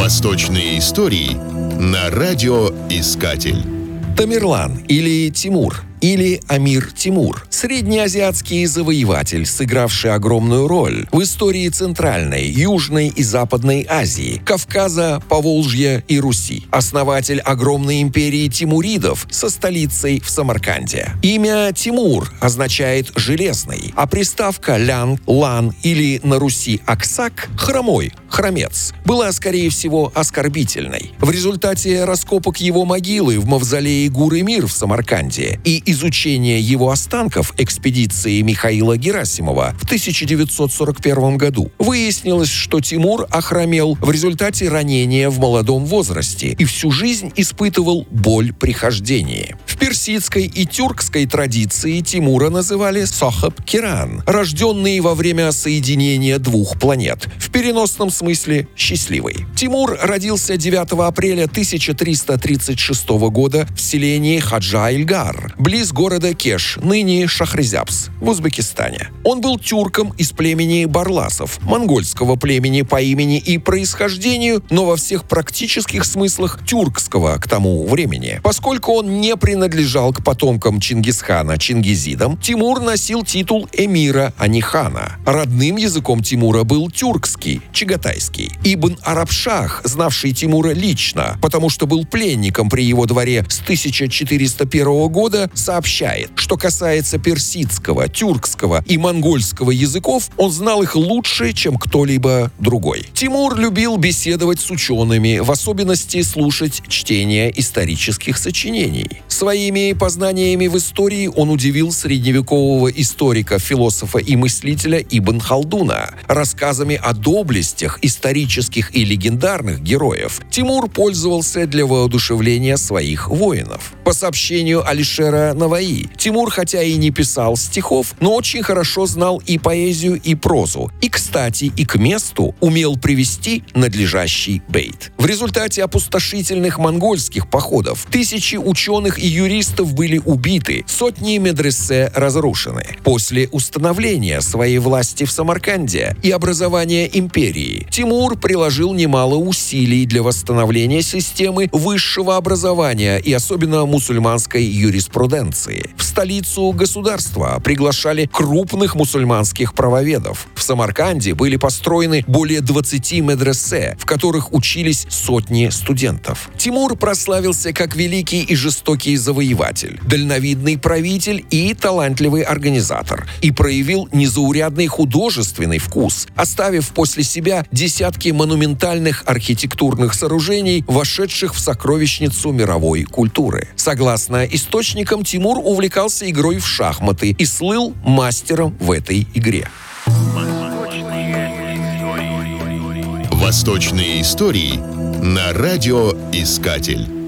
Восточные истории на радиоискатель. Тамерлан или Тимур или Амир Тимур, среднеазиатский завоеватель, сыгравший огромную роль в истории Центральной, Южной и Западной Азии, Кавказа, Поволжья и Руси, основатель огромной империи Тимуридов со столицей в Самарканде. Имя Тимур означает «железный», а приставка «лян», «лан» или на Руси «аксак» — «хромой», «хромец» была, скорее всего, оскорбительной. В результате раскопок его могилы в мавзолее Гуры-Мир в Самарканде и изучения его останков экспедиции Михаила Герасимова в 1941 году выяснилось, что Тимур охромел в результате ранения в молодом возрасте и всю жизнь испытывал боль при хождении. В персидской и тюркской традиции Тимура называли Сохаб Киран, рожденный во время соединения двух планет, в переносном смысле счастливый. Тимур родился 9 апреля 1336 года в селении Хаджа-Ильгар, близ из города Кеш, ныне Шахрезябс, в Узбекистане. Он был тюрком из племени Барласов, монгольского племени по имени и происхождению, но во всех практических смыслах тюркского к тому времени. Поскольку он не принадлежал к потомкам Чингисхана Чингизидам, Тимур носил титул эмира, а не хана. Родным языком Тимура был тюркский, чагатайский. Ибн Арабшах, знавший Тимура лично, потому что был пленником при его дворе с 1401 года, сообщает, что касается персидского, тюркского и монгольского языков, он знал их лучше, чем кто-либо другой. Тимур любил беседовать с учеными, в особенности слушать чтение исторических сочинений. Своими познаниями в истории он удивил средневекового историка, философа и мыслителя Ибн Халдуна. Рассказами о доблестях исторических и легендарных героев Тимур пользовался для воодушевления своих воинов. По сообщению Алишера Наваи. Тимур, хотя и не писал стихов, но очень хорошо знал и поэзию, и прозу. И, кстати, и к месту умел привести надлежащий бейт. В результате опустошительных монгольских походов тысячи ученых и юристов были убиты, сотни медресе разрушены. После установления своей власти в Самарканде и образования империи Тимур приложил немало усилий для восстановления системы высшего образования и особенно мусульманской юриспруденции. В столицу государства приглашали крупных мусульманских правоведов. В Самарканде были построены более 20 медресе, в которых учились сотни студентов. Тимур прославился как великий и жестокий завоеватель, дальновидный правитель и талантливый организатор, и проявил незаурядный художественный вкус, оставив после себя десятки монументальных архитектурных сооружений, вошедших в сокровищницу мировой культуры. Согласно источникам, Тимур увлекался игрой в шахматы и слыл мастером в этой игре. Восточные истории на радиоискатель.